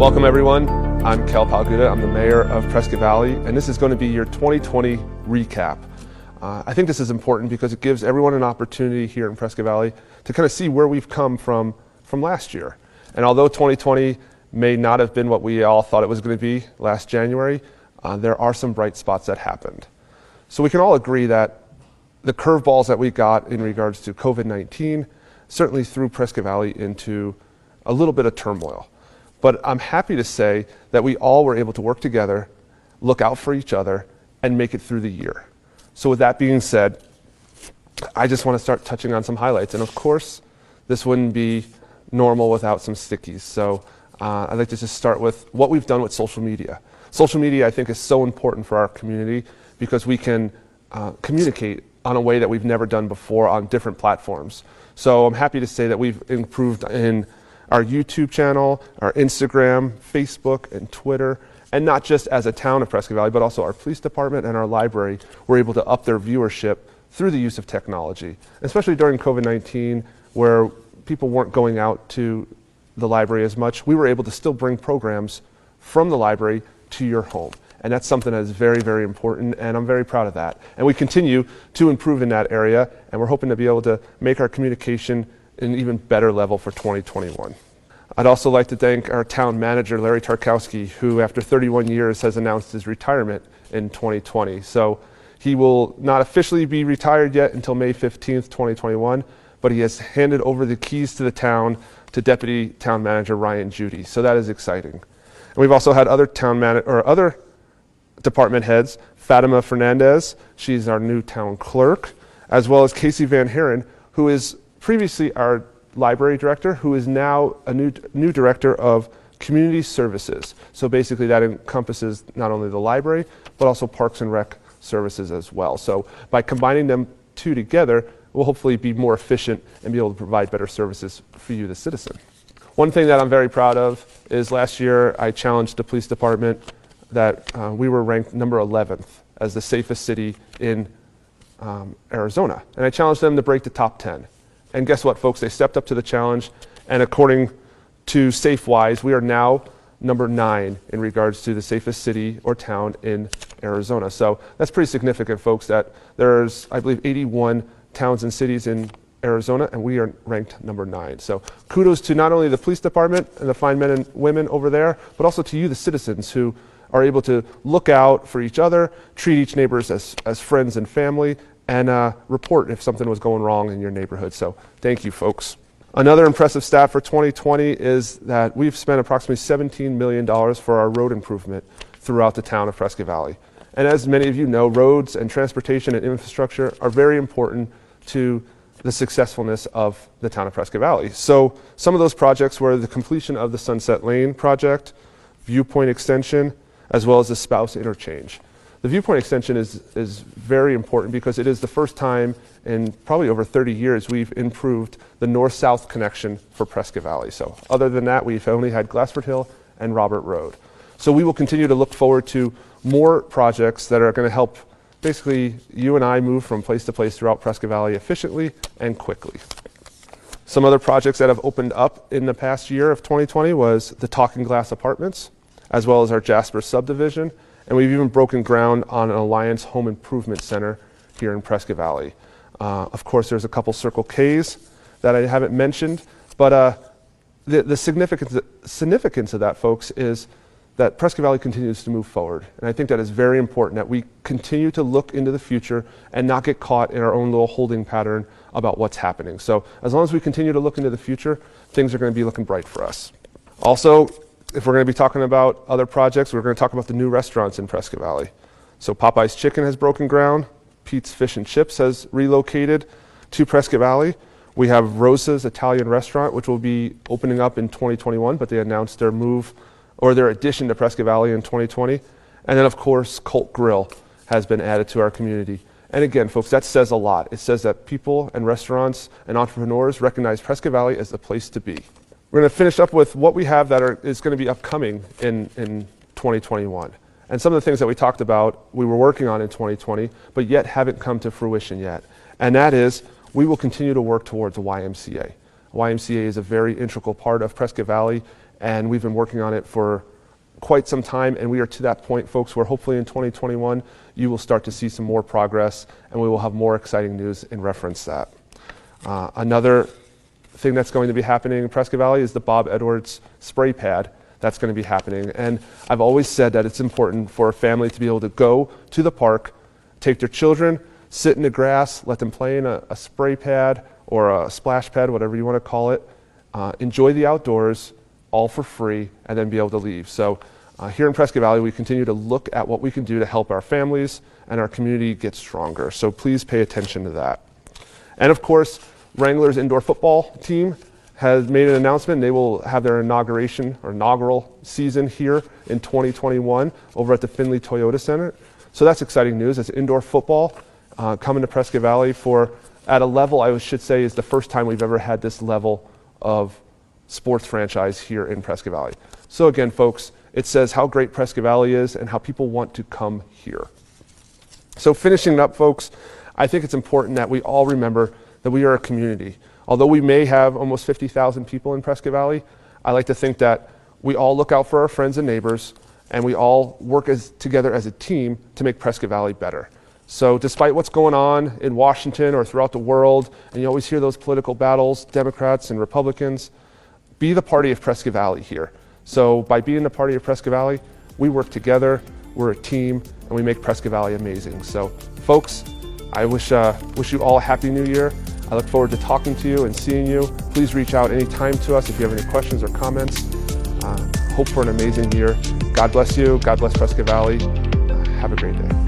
Welcome, everyone. I'm Kell Palguta. I'm the mayor of Prescott Valley, and this is going to be your 2020 recap. Uh, I think this is important because it gives everyone an opportunity here in Prescott Valley to kind of see where we've come from from last year. And although 2020 may not have been what we all thought it was going to be last January, uh, there are some bright spots that happened. So we can all agree that the curveballs that we got in regards to COVID 19 certainly threw Prescott Valley into a little bit of turmoil. But I'm happy to say that we all were able to work together, look out for each other, and make it through the year. So, with that being said, I just want to start touching on some highlights. And of course, this wouldn't be normal without some stickies. So, uh, I'd like to just start with what we've done with social media. Social media, I think, is so important for our community because we can uh, communicate on a way that we've never done before on different platforms. So, I'm happy to say that we've improved in our YouTube channel, our Instagram, Facebook, and Twitter. And not just as a town of Prescott Valley, but also our police department and our library were able to up their viewership through the use of technology, especially during COVID 19, where people weren't going out to the library as much. We were able to still bring programs from the library to your home. And that's something that is very, very important, and I'm very proud of that. And we continue to improve in that area, and we're hoping to be able to make our communication an even better level for 2021. I'd also like to thank our town manager, Larry Tarkowski, who, after 31 years, has announced his retirement in 2020. So he will not officially be retired yet until May 15th, 2021, but he has handed over the keys to the town to Deputy Town Manager Ryan Judy. So that is exciting. And we've also had other town man- or other department heads, Fatima Fernandez, she's our new town clerk, as well as Casey Van Haren, who is previously our library director, who is now a new, new director of community services. So basically, that encompasses not only the library, but also parks and rec services as well. So by combining them two together, we'll hopefully be more efficient and be able to provide better services for you, the citizen. One thing that I'm very proud of is last year I challenged the police department that uh, we were ranked number 11th as the safest city in um, Arizona. And I challenged them to break the top 10. And guess what, folks? They stepped up to the challenge. And according to SafeWise, we are now number nine in regards to the safest city or town in Arizona. So that's pretty significant, folks, that there's, I believe, 81 towns and cities in Arizona, and we are ranked number nine. So kudos to not only the police department and the fine men and women over there, but also to you, the citizens, who are able to look out for each other, treat each neighbor as, as friends and family, and uh, report if something was going wrong in your neighborhood. So thank you, folks. Another impressive stat for 2020 is that we've spent approximately $17 million for our road improvement throughout the town of Prescott Valley. And as many of you know, roads and transportation and infrastructure are very important to the successfulness of the town of Prescott Valley. So some of those projects were the completion of the Sunset Lane project, Viewpoint Extension, as well as the Spouse Interchange. The viewpoint extension is, is very important because it is the first time in probably over 30 years we've improved the north south connection for Prescott Valley. So, other than that, we've only had Glassford Hill and Robert Road. So, we will continue to look forward to more projects that are going to help basically you and I move from place to place throughout Prescott Valley efficiently and quickly. Some other projects that have opened up in the past year of 2020 was the Talking Glass Apartments, as well as our Jasper subdivision and we've even broken ground on an Alliance Home Improvement Center here in Prescott Valley. Uh, of course, there's a couple Circle Ks that I haven't mentioned, but uh, the, the significance, significance of that, folks, is that Prescott Valley continues to move forward. And I think that is very important that we continue to look into the future and not get caught in our own little holding pattern about what's happening. So, as long as we continue to look into the future, things are going to be looking bright for us. Also, if we're going to be talking about other projects, we're going to talk about the new restaurants in Prescott Valley. So Popeye's Chicken has broken ground. Pete's Fish and Chips has relocated to Prescott Valley. We have Rosa's Italian Restaurant, which will be opening up in 2021, but they announced their move or their addition to Prescott Valley in 2020. And then, of course, Colt Grill has been added to our community. And again, folks, that says a lot. It says that people and restaurants and entrepreneurs recognize Prescott Valley as the place to be. We're going to finish up with what we have that are, is going to be upcoming in, in 2021. And some of the things that we talked about, we were working on in 2020, but yet haven't come to fruition yet. And that is, we will continue to work towards YMCA. YMCA is a very integral part of Prescott Valley, and we've been working on it for quite some time, and we are to that point, folks, where hopefully in 2021 you will start to see some more progress, and we will have more exciting news in reference that. Uh, another thing that's going to be happening in Prescott Valley is the Bob Edwards spray pad that's going to be happening. And I've always said that it's important for a family to be able to go to the park, take their children, sit in the grass, let them play in a, a spray pad or a splash pad, whatever you want to call it, uh, enjoy the outdoors, all for free, and then be able to leave. So uh, here in Prescott Valley, we continue to look at what we can do to help our families and our community get stronger. So please pay attention to that. And of course, Wranglers indoor football team has made an announcement. They will have their inauguration or inaugural season here in 2021 over at the Findlay Toyota Center. So that's exciting news. It's indoor football uh, coming to Prescott Valley for at a level I should say is the first time we've ever had this level of sports franchise here in Prescott Valley. So again, folks, it says how great Prescott Valley is and how people want to come here. So finishing up, folks, I think it's important that we all remember that we are a community. Although we may have almost 50,000 people in Prescott Valley, I like to think that we all look out for our friends and neighbors and we all work as, together as a team to make Prescott Valley better. So, despite what's going on in Washington or throughout the world, and you always hear those political battles, Democrats and Republicans, be the party of Prescott Valley here. So, by being the party of Prescott Valley, we work together, we're a team, and we make Prescott Valley amazing. So, folks, I wish, uh, wish you all a happy new year. I look forward to talking to you and seeing you. Please reach out anytime to us if you have any questions or comments. Uh, hope for an amazing year. God bless you. God bless Prescott Valley. Uh, have a great day.